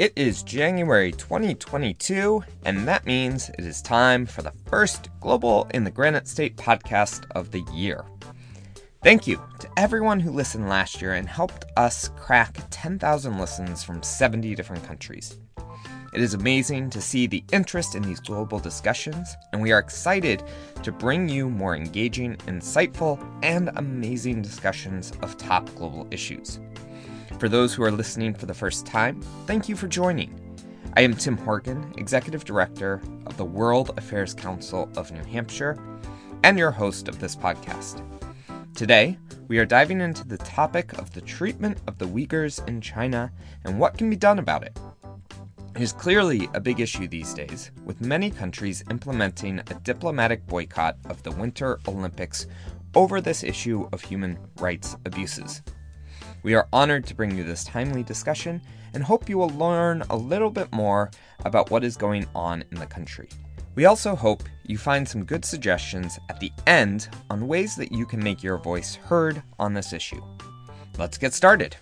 It is January 2022, and that means it is time for the first Global in the Granite State podcast of the year. Thank you to everyone who listened last year and helped us crack 10,000 listens from 70 different countries. It is amazing to see the interest in these global discussions, and we are excited to bring you more engaging, insightful, and amazing discussions of top global issues. For those who are listening for the first time, thank you for joining. I am Tim Horgan, Executive Director of the World Affairs Council of New Hampshire, and your host of this podcast. Today, we are diving into the topic of the treatment of the Uyghurs in China and what can be done about it. It is clearly a big issue these days, with many countries implementing a diplomatic boycott of the Winter Olympics over this issue of human rights abuses. We are honored to bring you this timely discussion and hope you will learn a little bit more about what is going on in the country. We also hope you find some good suggestions at the end on ways that you can make your voice heard on this issue. Let's get started.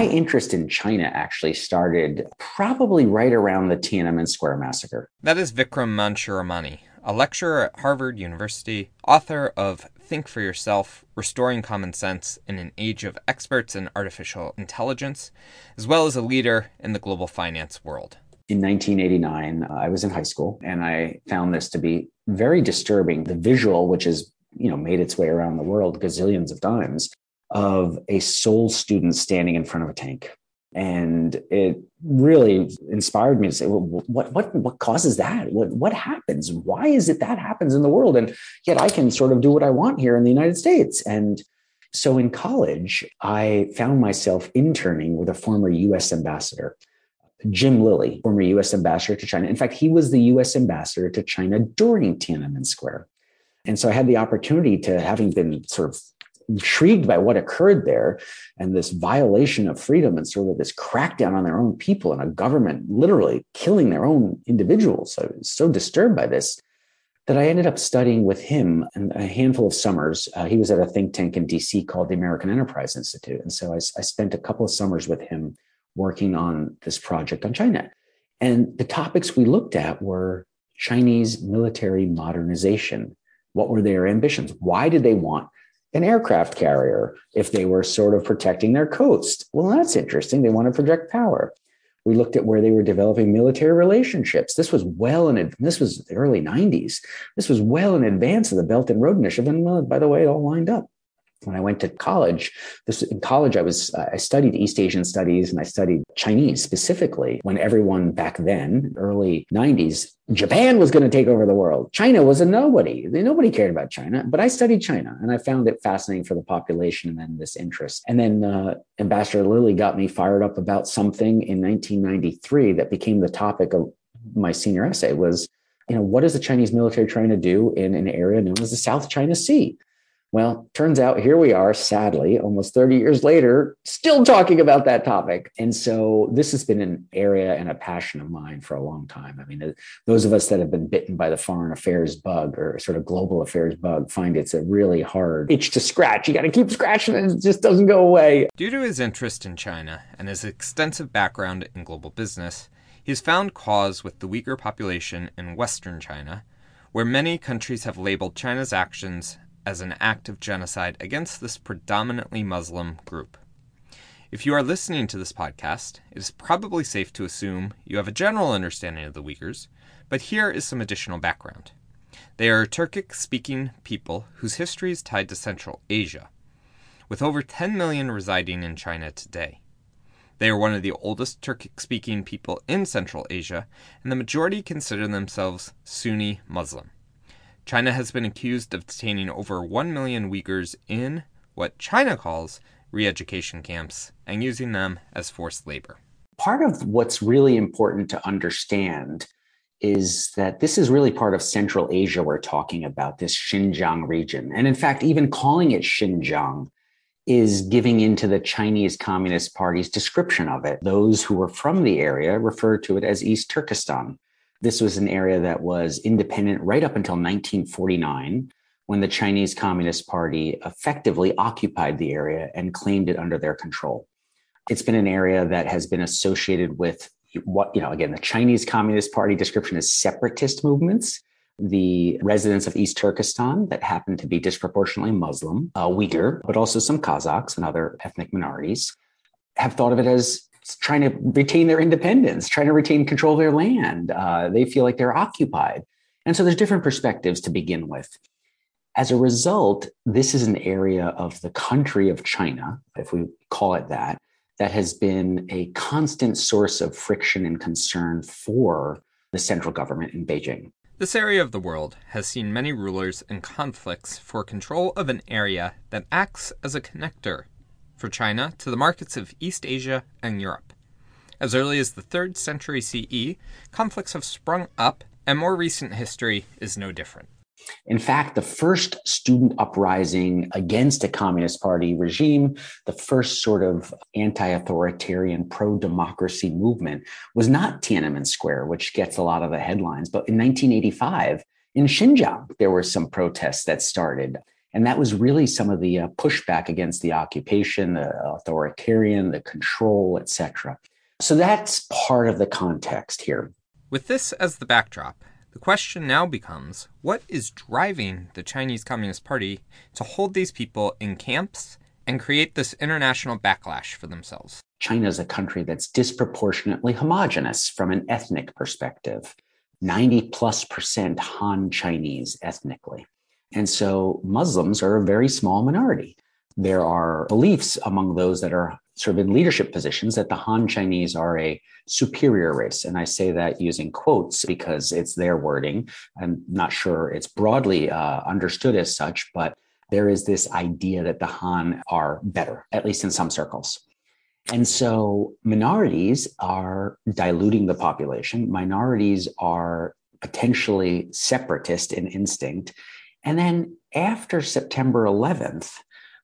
My interest in China actually started probably right around the Tiananmen Square massacre. That is Vikram Mansharamani, a lecturer at Harvard University, author of Think for Yourself Restoring Common Sense in an Age of Experts in Artificial Intelligence, as well as a leader in the global finance world. In 1989, uh, I was in high school and I found this to be very disturbing. The visual, which has you know made its way around the world gazillions of times, of a sole student standing in front of a tank. And it really inspired me to say, well, what, what, what causes that? What, what happens? Why is it that happens in the world? And yet I can sort of do what I want here in the United States. And so in college, I found myself interning with a former US ambassador, Jim Lilley, former US ambassador to China. In fact, he was the US ambassador to China during Tiananmen Square. And so I had the opportunity to, having been sort of intrigued by what occurred there and this violation of freedom and sort of this crackdown on their own people and a government literally killing their own individuals. I was so disturbed by this that I ended up studying with him a handful of summers. Uh, he was at a think tank in DC called the American Enterprise Institute. And so I, I spent a couple of summers with him working on this project on China. And the topics we looked at were Chinese military modernization. What were their ambitions? Why did they want an aircraft carrier if they were sort of protecting their coast. Well, that's interesting. They want to project power. We looked at where they were developing military relationships. This was well in this was the early 90s. This was well in advance of the Belt and Road Initiative. And uh, by the way, it all lined up when I went to college, this in college I was I studied East Asian studies and I studied Chinese specifically when everyone back then, early 90s, Japan was going to take over the world. China was a nobody. Nobody cared about China, but I studied China and I found it fascinating for the population and then this interest. And then uh, Ambassador Lilley got me fired up about something in 1993 that became the topic of my senior essay was you know what is the chinese military trying to do in an area known as the south china sea well, turns out here we are, sadly, almost 30 years later, still talking about that topic. And so this has been an area and a passion of mine for a long time. I mean, those of us that have been bitten by the foreign affairs bug or sort of global affairs bug find it's a really hard itch to scratch. You got to keep scratching it, it just doesn't go away. Due to his interest in China and his extensive background in global business, he has found cause with the Uyghur population in Western China, where many countries have labeled China's actions as an act of genocide against this predominantly Muslim group. If you are listening to this podcast, it is probably safe to assume you have a general understanding of the Uyghurs, but here is some additional background. They are a Turkic speaking people whose history is tied to Central Asia, with over 10 million residing in China today. They are one of the oldest Turkic speaking people in Central Asia, and the majority consider themselves Sunni Muslim. China has been accused of detaining over 1 million Uyghurs in what China calls re education camps and using them as forced labor. Part of what's really important to understand is that this is really part of Central Asia we're talking about, this Xinjiang region. And in fact, even calling it Xinjiang is giving into the Chinese Communist Party's description of it. Those who are from the area refer to it as East Turkestan. This was an area that was independent right up until 1949 when the Chinese Communist Party effectively occupied the area and claimed it under their control. It's been an area that has been associated with what, you know, again, the Chinese Communist Party description is separatist movements. The residents of East Turkestan that happen to be disproportionately Muslim, uh, Uyghur, but also some Kazakhs and other ethnic minorities, have thought of it as trying to retain their independence, trying to retain control of their land. Uh, they feel like they're occupied. And so there's different perspectives to begin with. As a result, this is an area of the country of China, if we call it that, that has been a constant source of friction and concern for the central government in Beijing. This area of the world has seen many rulers and conflicts for control of an area that acts as a connector for China to the markets of East Asia and Europe. As early as the 3rd century CE, conflicts have sprung up, and more recent history is no different. In fact, the first student uprising against a Communist Party regime, the first sort of anti authoritarian, pro democracy movement, was not Tiananmen Square, which gets a lot of the headlines, but in 1985 in Xinjiang, there were some protests that started. And that was really some of the uh, pushback against the occupation, the authoritarian, the control, etc. So that's part of the context here. With this as the backdrop, the question now becomes what is driving the Chinese Communist Party to hold these people in camps and create this international backlash for themselves? China is a country that's disproportionately homogenous from an ethnic perspective 90 plus percent Han Chinese ethnically. And so Muslims are a very small minority. There are beliefs among those that are sort of in leadership positions that the Han Chinese are a superior race. And I say that using quotes because it's their wording. I'm not sure it's broadly uh, understood as such, but there is this idea that the Han are better, at least in some circles. And so minorities are diluting the population. Minorities are potentially separatist in instinct. And then after September 11th,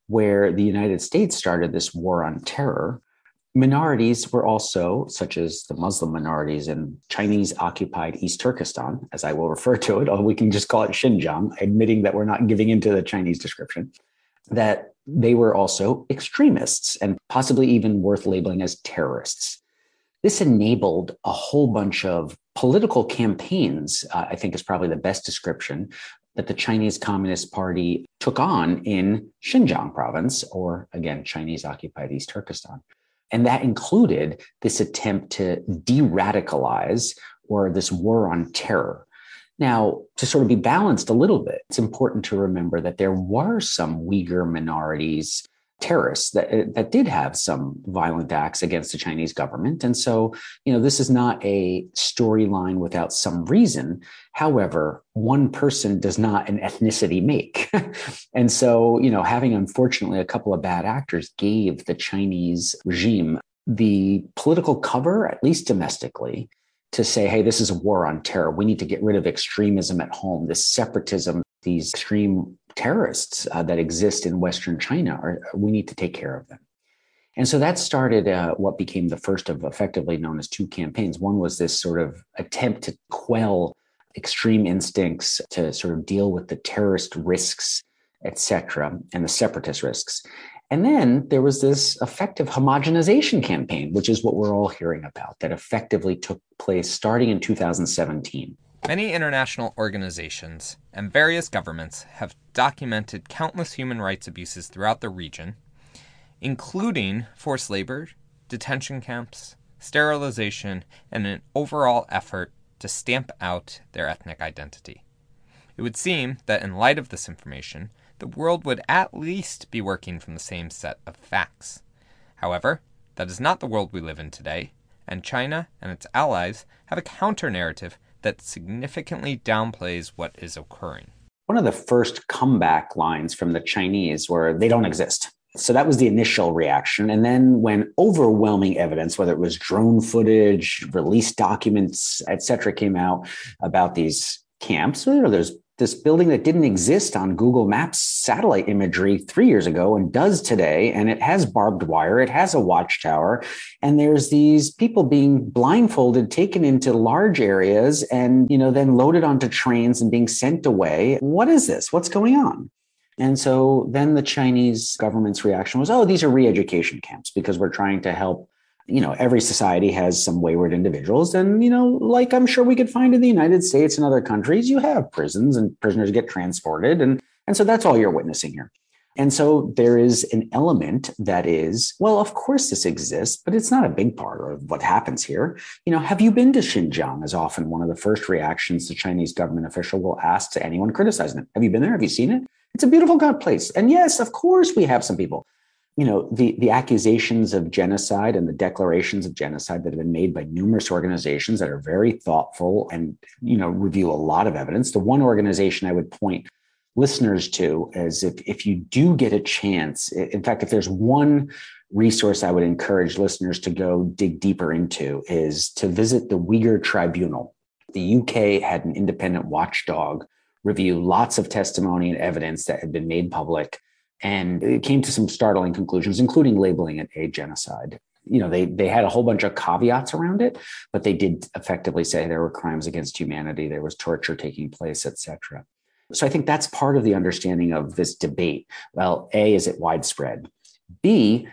where the United States started this war on terror, minorities were also, such as the Muslim minorities in Chinese occupied East Turkestan, as I will refer to it, or we can just call it Xinjiang, admitting that we're not giving into the Chinese description, that they were also extremists and possibly even worth labeling as terrorists. This enabled a whole bunch of political campaigns, uh, I think is probably the best description, that the Chinese Communist Party took on in Xinjiang province, or again, Chinese occupied East Turkestan. And that included this attempt to de radicalize or this war on terror. Now, to sort of be balanced a little bit, it's important to remember that there were some Uyghur minorities terrorists that uh, that did have some violent acts against the Chinese government. And so, you know, this is not a storyline without some reason. However, one person does not an ethnicity make. and so, you know, having unfortunately a couple of bad actors gave the Chinese regime the political cover, at least domestically, to say, hey, this is a war on terror. We need to get rid of extremism at home, this separatism, these extreme terrorists uh, that exist in Western China. Are, we need to take care of them. And so that started uh, what became the first of effectively known as two campaigns. One was this sort of attempt to quell extreme instincts to sort of deal with the terrorist risks, et cetera, and the separatist risks. And then there was this effective homogenization campaign, which is what we're all hearing about, that effectively took place starting in 2017. Many international organizations and various governments have documented countless human rights abuses throughout the region, including forced labor, detention camps, sterilization, and an overall effort to stamp out their ethnic identity. It would seem that in light of this information, the world would at least be working from the same set of facts. However, that is not the world we live in today, and China and its allies have a counter narrative that significantly downplays what is occurring. One of the first comeback lines from the Chinese were they don't exist. So that was the initial reaction. And then when overwhelming evidence, whether it was drone footage, released documents, et cetera, came out about these camps, know, there's this building that didn't exist on Google Maps satellite imagery three years ago and does today. And it has barbed wire, it has a watchtower, and there's these people being blindfolded, taken into large areas, and you know, then loaded onto trains and being sent away. What is this? What's going on? And so then the Chinese government's reaction was, oh, these are re education camps because we're trying to help. You know, every society has some wayward individuals. And, you know, like I'm sure we could find in the United States and other countries, you have prisons and prisoners get transported. And, and so that's all you're witnessing here. And so there is an element that is, well, of course this exists, but it's not a big part of what happens here. You know, have you been to Xinjiang? Is often one of the first reactions the Chinese government official will ask to anyone criticizing it. Have you been there? Have you seen it? It's a beautiful God place. And yes, of course, we have some people. You know, the, the accusations of genocide and the declarations of genocide that have been made by numerous organizations that are very thoughtful and, you know, review a lot of evidence. The one organization I would point listeners to is if, if you do get a chance, in fact, if there's one resource I would encourage listeners to go dig deeper into is to visit the Uyghur Tribunal. The UK had an independent watchdog review lots of testimony and evidence that had been made public. And it came to some startling conclusions, including labeling it a genocide. You know, they, they had a whole bunch of caveats around it, but they did effectively say there were crimes against humanity, there was torture taking place, etc. So I think that's part of the understanding of this debate. Well, A, is it widespread? B,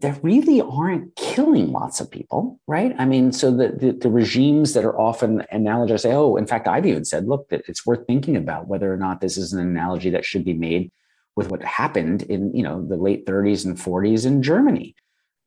there really aren't killing lots of people, right? I mean, so the, the, the, regimes that are often analogized say, oh, in fact, I've even said, look, that it's worth thinking about whether or not this is an analogy that should be made with what happened in, you know, the late 30s and 40s in Germany.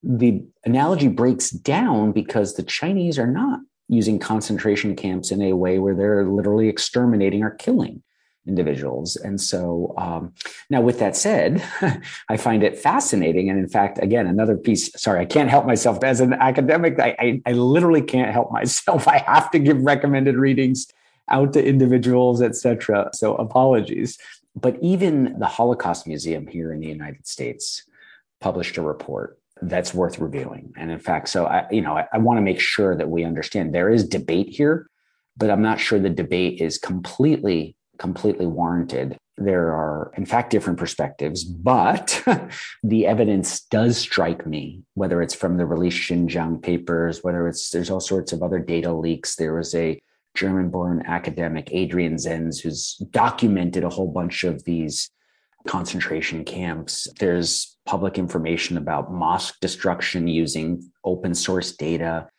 The analogy breaks down because the Chinese are not using concentration camps in a way where they're literally exterminating or killing individuals. And so, um, now with that said, I find it fascinating. And in fact, again, another piece, sorry, I can't help myself as an academic. I, I, I literally can't help myself. I have to give recommended readings out to individuals, etc. So apologies. But even the Holocaust Museum here in the United States published a report that's worth reviewing. And in fact, so I, you know, I, I want to make sure that we understand there is debate here, but I'm not sure the debate is completely completely warranted. There are, in fact, different perspectives, but the evidence does strike me, whether it's from the released Xinjiang papers, whether it's there's all sorts of other data leaks. There was a German born academic, Adrian Zenz, who's documented a whole bunch of these concentration camps. There's public information about mosque destruction using open source data.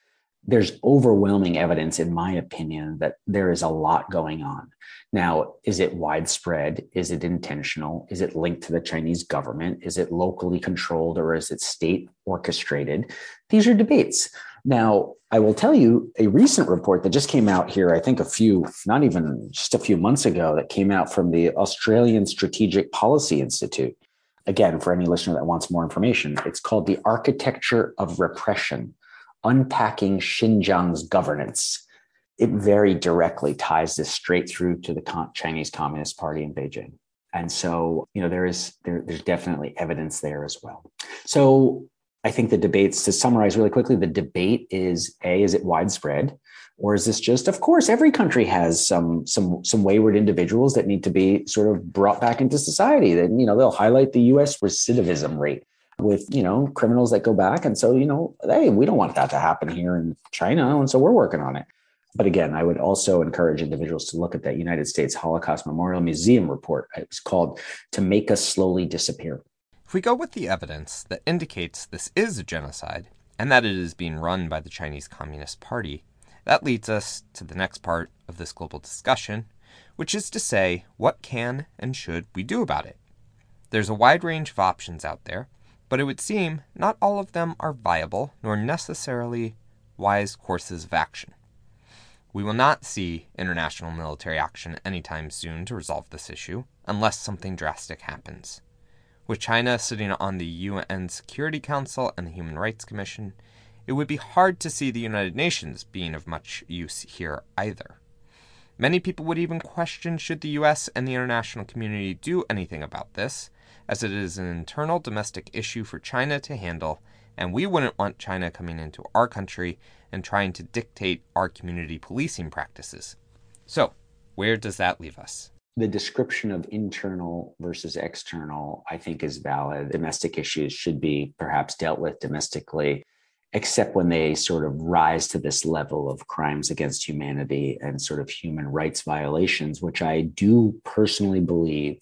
There's overwhelming evidence, in my opinion, that there is a lot going on. Now, is it widespread? Is it intentional? Is it linked to the Chinese government? Is it locally controlled or is it state orchestrated? These are debates. Now, I will tell you a recent report that just came out here, I think a few, not even just a few months ago, that came out from the Australian Strategic Policy Institute. Again, for any listener that wants more information, it's called The Architecture of Repression Unpacking Xinjiang's Governance it very directly ties this straight through to the Chinese Communist Party in Beijing. And so, you know, there is there, there's definitely evidence there as well. So I think the debates, to summarize really quickly, the debate is a, is it widespread? Or is this just, of course, every country has some some some wayward individuals that need to be sort of brought back into society. Then, you know, they'll highlight the US recidivism rate with, you know, criminals that go back. And so, you know, hey, we don't want that to happen here in China. And so we're working on it. But again, I would also encourage individuals to look at that United States Holocaust Memorial Museum report. It's called To Make Us Slowly Disappear. If we go with the evidence that indicates this is a genocide and that it is being run by the Chinese Communist Party, that leads us to the next part of this global discussion, which is to say, what can and should we do about it? There's a wide range of options out there, but it would seem not all of them are viable nor necessarily wise courses of action. We will not see international military action anytime soon to resolve this issue, unless something drastic happens. With China sitting on the UN Security Council and the Human Rights Commission, it would be hard to see the United Nations being of much use here either. Many people would even question should the US and the international community do anything about this, as it is an internal domestic issue for China to handle, and we wouldn't want China coming into our country and trying to dictate our community policing practices. So, where does that leave us? The description of internal versus external, I think, is valid. Domestic issues should be perhaps dealt with domestically except when they sort of rise to this level of crimes against humanity and sort of human rights violations, which I do personally believe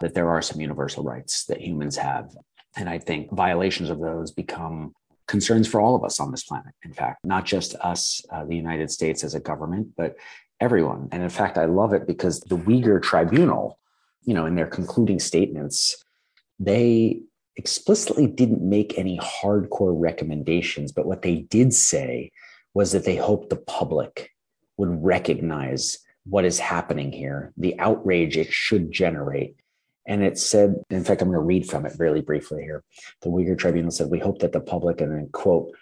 that there are some universal rights that humans have. And I think violations of those become concerns for all of us on this planet. In fact, not just us, uh, the United States as a government, but everyone. And in fact, I love it because the Uyghur Tribunal, you know, in their concluding statements, they explicitly didn't make any hardcore recommendations, but what they did say was that they hoped the public would recognize what is happening here, the outrage it should generate. And it said, in fact, I'm going to read from it really briefly here. The Uyghur Tribunal said, We hope that the public, and then quote,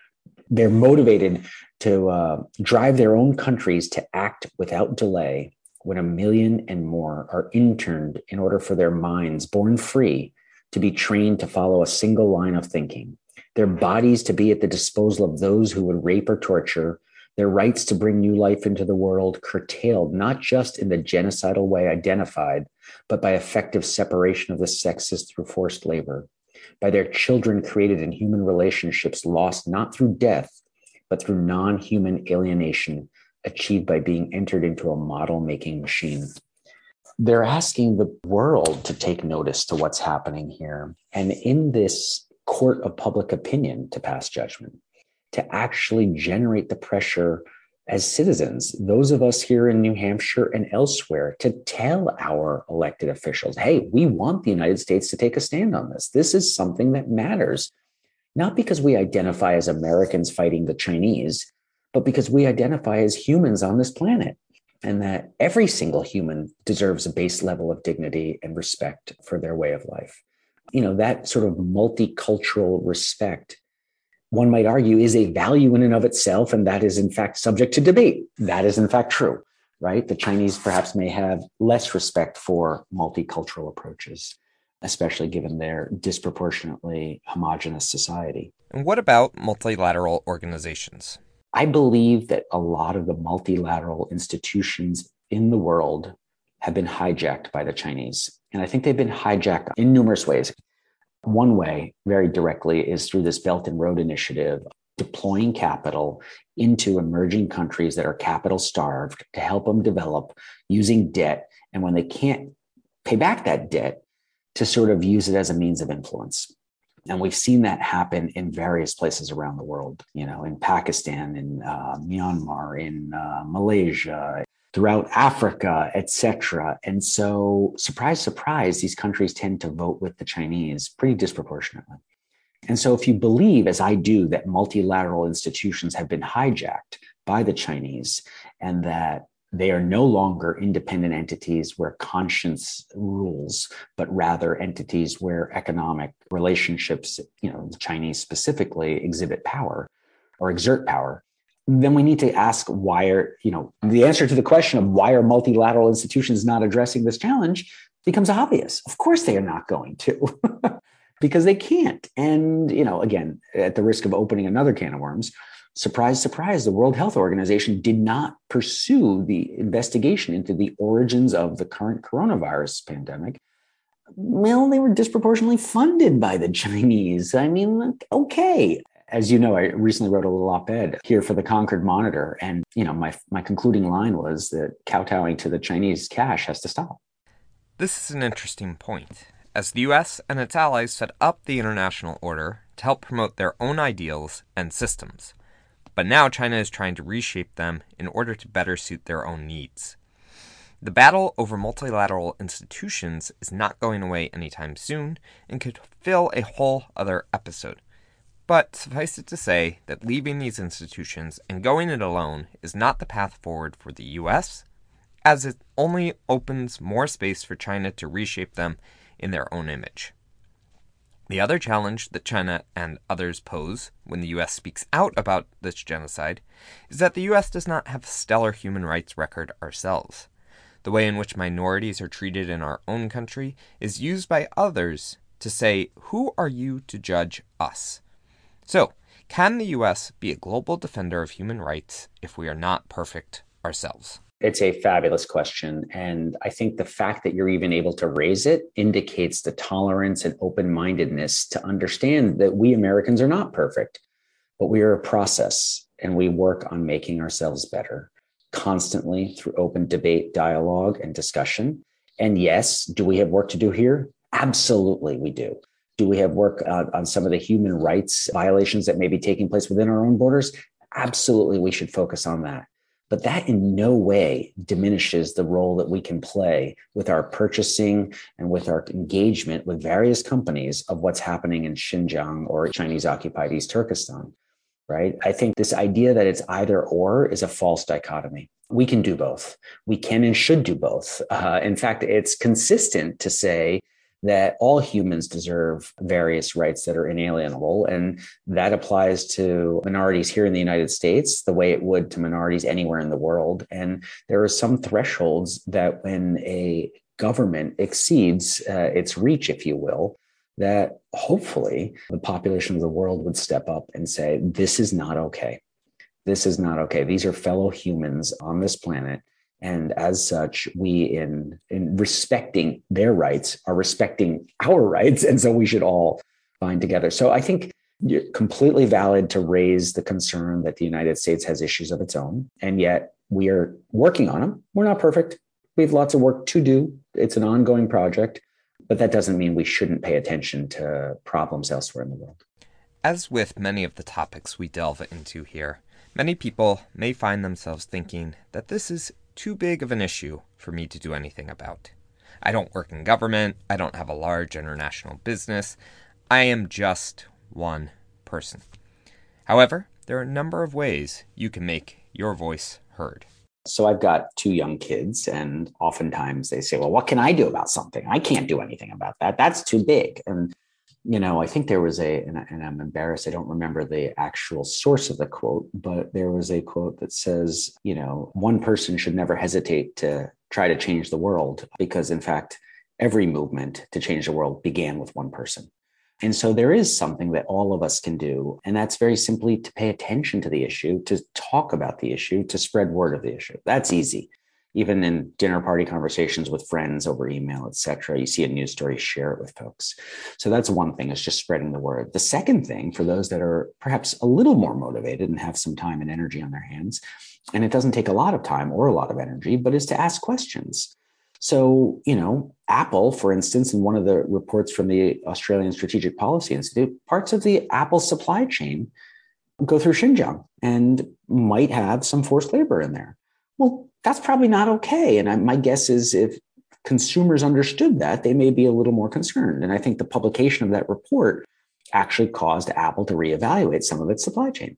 they're motivated to uh, drive their own countries to act without delay when a million and more are interned in order for their minds, born free, to be trained to follow a single line of thinking, their bodies to be at the disposal of those who would rape or torture, their rights to bring new life into the world curtailed not just in the genocidal way identified, but by effective separation of the sexes through forced labor, by their children created in human relationships lost not through death, but through non human alienation achieved by being entered into a model making machine they're asking the world to take notice to what's happening here. And in this court of public opinion to pass judgment, to actually generate the pressure as citizens, those of us here in New Hampshire and elsewhere, to tell our elected officials, hey, we want the United States to take a stand on this. This is something that matters, not because we identify as Americans fighting the Chinese, but because we identify as humans on this planet and that every single human deserves a base level of dignity and respect for their way of life. You know, that sort of multicultural respect, one might argue, is a value in and of itself, and that is in fact subject to debate. That is in fact true, right? The Chinese perhaps may have less respect for multicultural approaches, especially given their disproportionately homogenous society. And what about multilateral organizations? I believe that a lot of the multilateral institutions in the world have been hijacked by the Chinese. And I think they've been hijacked in numerous ways. One way, very directly, is through this Belt and Road Initiative, deploying capital into emerging countries that are capital starved to help them develop using debt. And when they can't pay back that debt, to sort of use it as a means of influence. And we've seen that happen in various places around the world, you know, in Pakistan, in uh, Myanmar, in uh, Malaysia, throughout Africa, etc. And so, surprise, surprise, these countries tend to vote with the Chinese pretty disproportionately. And so, if you believe, as I do, that multilateral institutions have been hijacked by the Chinese and that they are no longer independent entities where conscience rules, but rather entities where economic relationships, you know, the Chinese specifically exhibit power or exert power. Then we need to ask why are, you know, the answer to the question of why are multilateral institutions not addressing this challenge becomes obvious. Of course, they are not going to. because they can't. And, you know, again, at the risk of opening another can of worms, surprise, surprise, the World Health Organization did not pursue the investigation into the origins of the current coronavirus pandemic. Well, they were disproportionately funded by the Chinese. I mean, okay. As you know, I recently wrote a little op-ed here for the Concord Monitor, and you know, my my concluding line was that kowtowing to the Chinese cash has to stop. This is an interesting point, as the U.S. and its allies set up the international order to help promote their own ideals and systems. But now China is trying to reshape them in order to better suit their own needs. The battle over multilateral institutions is not going away anytime soon and could fill a whole other episode. But suffice it to say that leaving these institutions and going it alone is not the path forward for the US, as it only opens more space for China to reshape them in their own image. The other challenge that China and others pose when the US speaks out about this genocide is that the US does not have a stellar human rights record ourselves. The way in which minorities are treated in our own country is used by others to say, Who are you to judge us? So, can the US be a global defender of human rights if we are not perfect ourselves? It's a fabulous question. And I think the fact that you're even able to raise it indicates the tolerance and open mindedness to understand that we Americans are not perfect, but we are a process and we work on making ourselves better constantly through open debate, dialogue, and discussion. And yes, do we have work to do here? Absolutely, we do. Do we have work uh, on some of the human rights violations that may be taking place within our own borders? Absolutely, we should focus on that. But that in no way diminishes the role that we can play with our purchasing and with our engagement with various companies of what's happening in Xinjiang or Chinese occupied East Turkestan, right? I think this idea that it's either or is a false dichotomy. We can do both. We can and should do both. Uh, in fact, it's consistent to say that all humans deserve various rights that are inalienable. And that applies to minorities here in the United States the way it would to minorities anywhere in the world. And there are some thresholds that when a government exceeds uh, its reach, if you will, that hopefully the population of the world would step up and say, this is not okay. This is not okay. These are fellow humans on this planet and as such we in in respecting their rights are respecting our rights. And so we should all bind together. So i think you're completely valid to raise the concern that the united states has issues of its own. And yet we are working on them we're not perfect. We have lots of work to do. It's an ongoing project but that doesn't mean we shouldn't pay attention to problems elsewhere in the world. As with many of the topics we delve into here Many people may find themselves thinking that this is too big of an issue for me to do anything about. I don't work in government, I don't have a large international business, I am just one person. However, there are a number of ways you can make your voice heard. So I've got two young kids, and oftentimes they say, Well, what can I do about something? I can't do anything about that. That's too big. And you know, I think there was a, and, and, I'm embarrassed, I don't remember the actual source of the quote, but there was a quote that says, you know, one person should never hesitate to try to change the world because, in fact, every movement to change the world began with one person. And so there is something that all of us can do. And that's very simply to pay attention to the issue, to talk about the issue, to spread word of the issue. That's easy even in dinner party conversations with friends over email etc you see a news story share it with folks. So that's one thing is just spreading the word. The second thing for those that are perhaps a little more motivated and have some time and energy on their hands and it doesn't take a lot of time or a lot of energy but is to ask questions. So you know apple for instance in one of the reports from the australian strategic policy institute parts of the apple supply chain go through xinjiang and might have some forced labor in there. Well that's probably not okay. And I, my guess is if consumers understood that, they may be a little more concerned. And I think the publication of that report actually caused Apple to reevaluate some of its supply chain.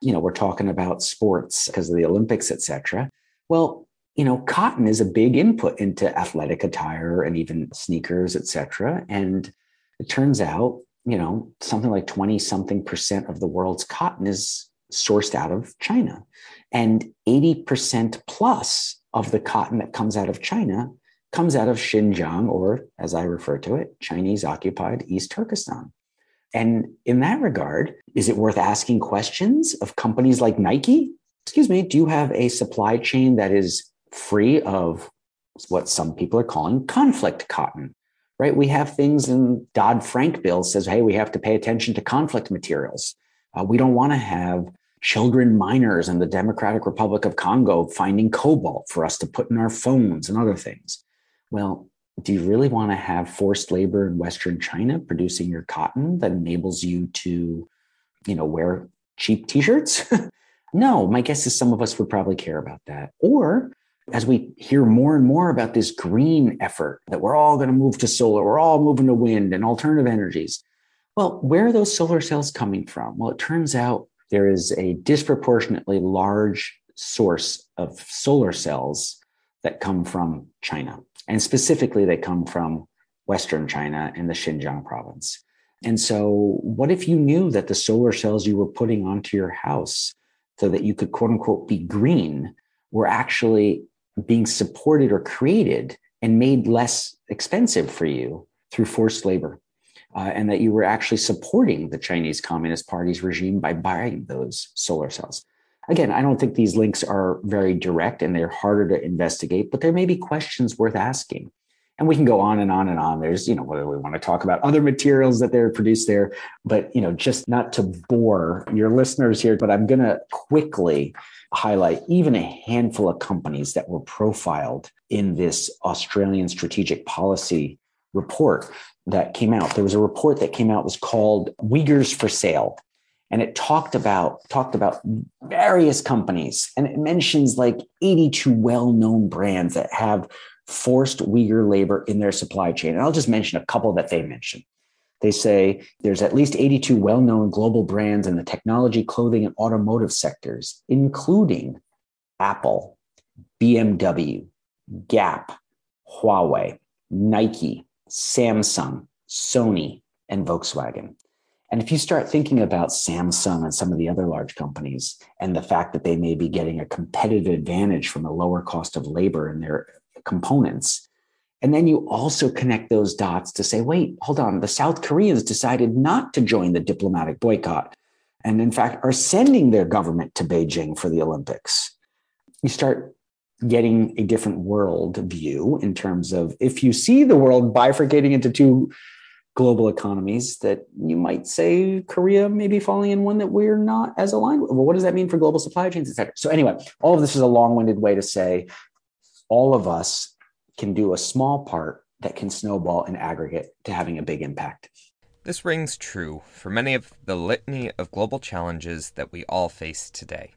You know, we're talking about sports because of the Olympics, et cetera. Well, you know, cotton is a big input into athletic attire and even sneakers, et cetera. And it turns out, you know, something like 20 something percent of the world's cotton is sourced out of China. And 80% plus of the cotton that comes out of China comes out of Xinjiang, or as I refer to it, Chinese occupied East Turkestan. And in that regard, is it worth asking questions of companies like Nike? Excuse me, do you have a supply chain that is free of what some people are calling conflict cotton? Right? We have things in Dodd Frank bill says, hey, we have to pay attention to conflict materials. Uh, we don't want to have children miners in the Democratic Republic of Congo finding cobalt for us to put in our phones and other things. Well, do you really want to have forced labor in Western China producing your cotton that enables you to, you know, wear cheap t-shirts? no, my guess is some of us would probably care about that. Or as we hear more and more about this green effort that we're all going to move to solar, we're all moving to wind and alternative energies. Well, where are those solar cells coming from? Well, it turns out there is a disproportionately large source of solar cells that come from China. And specifically, they come from Western China and the Xinjiang province. And so, what if you knew that the solar cells you were putting onto your house so that you could quote unquote be green were actually being supported or created and made less expensive for you through forced labor? Uh, and that you were actually supporting the Chinese Communist Party's regime by buying those solar cells. Again, I don't think these links are very direct and they're harder to investigate, but there may be questions worth asking. And we can go on and on and on. There's you know whether we want to talk about other materials that they're produced there but you know just not to bore your listeners here but i'm going to quickly highlight even a handful of companies that were profiled in this australian strategic policy report that came out there was a report that came out was called uyghurs for sale and it talked about talked about various companies and it mentions like 82 well-known brands that have forced Uyghur labor in their supply chain. And I'll just mention a couple that they mention. They say there's at least 82 well known global brands in the technology, clothing, and automotive sectors, including Apple, BMW, Gap, Huawei, Nike, Samsung, Sony, and Volkswagen. And if you start thinking about Samsung and some of the other large companies and the fact that they may be getting a competitive advantage from a lower cost of labor in their components. And then you also connect those dots to say, wait, hold on, the South Koreans decided not to join the diplomatic boycott and, in fact, are sending their government to Beijing for the Olympics. You start getting a different world view in terms of if you see the world bifurcating into two global economies that you might say Korea may be falling in one that we're not as aligned with. Well, what does that mean for global supply chains, et cetera? So anyway, all of this is a long-winded way to say all of us can do a small part that can snowball in aggregate to having a big impact. This rings true for many of the litany of global challenges that we all face today.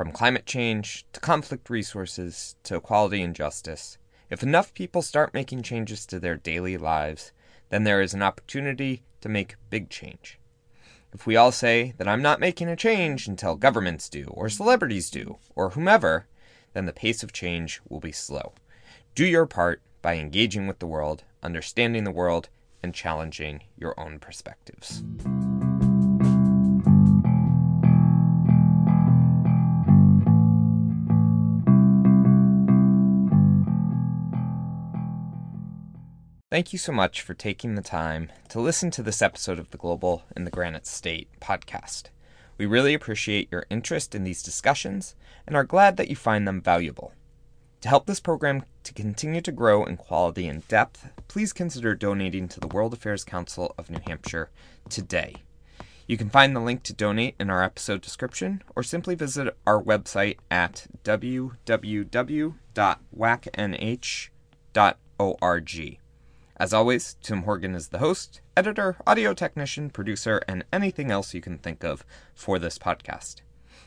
From climate change to conflict resources to equality and justice, if enough people start making changes to their daily lives, then there is an opportunity to make big change. If we all say that I'm not making a change until governments do, or celebrities do, or whomever, then the pace of change will be slow. Do your part by engaging with the world, understanding the world, and challenging your own perspectives. Thank you so much for taking the time to listen to this episode of the Global in the Granite State podcast. We really appreciate your interest in these discussions and are glad that you find them valuable. To help this program to continue to grow in quality and depth, please consider donating to the World Affairs Council of New Hampshire today. You can find the link to donate in our episode description or simply visit our website at www.wacnh.org. As always, Tim Horgan is the host, editor, audio technician, producer, and anything else you can think of for this podcast.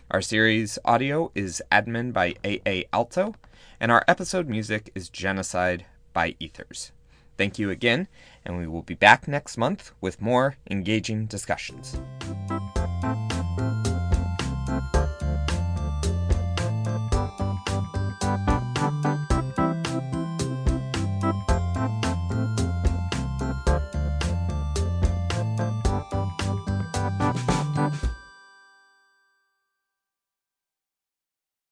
Our series audio is Admin by AA Alto, and our episode music is Genocide by Ethers. Thank you again, and we will be back next month with more engaging discussions.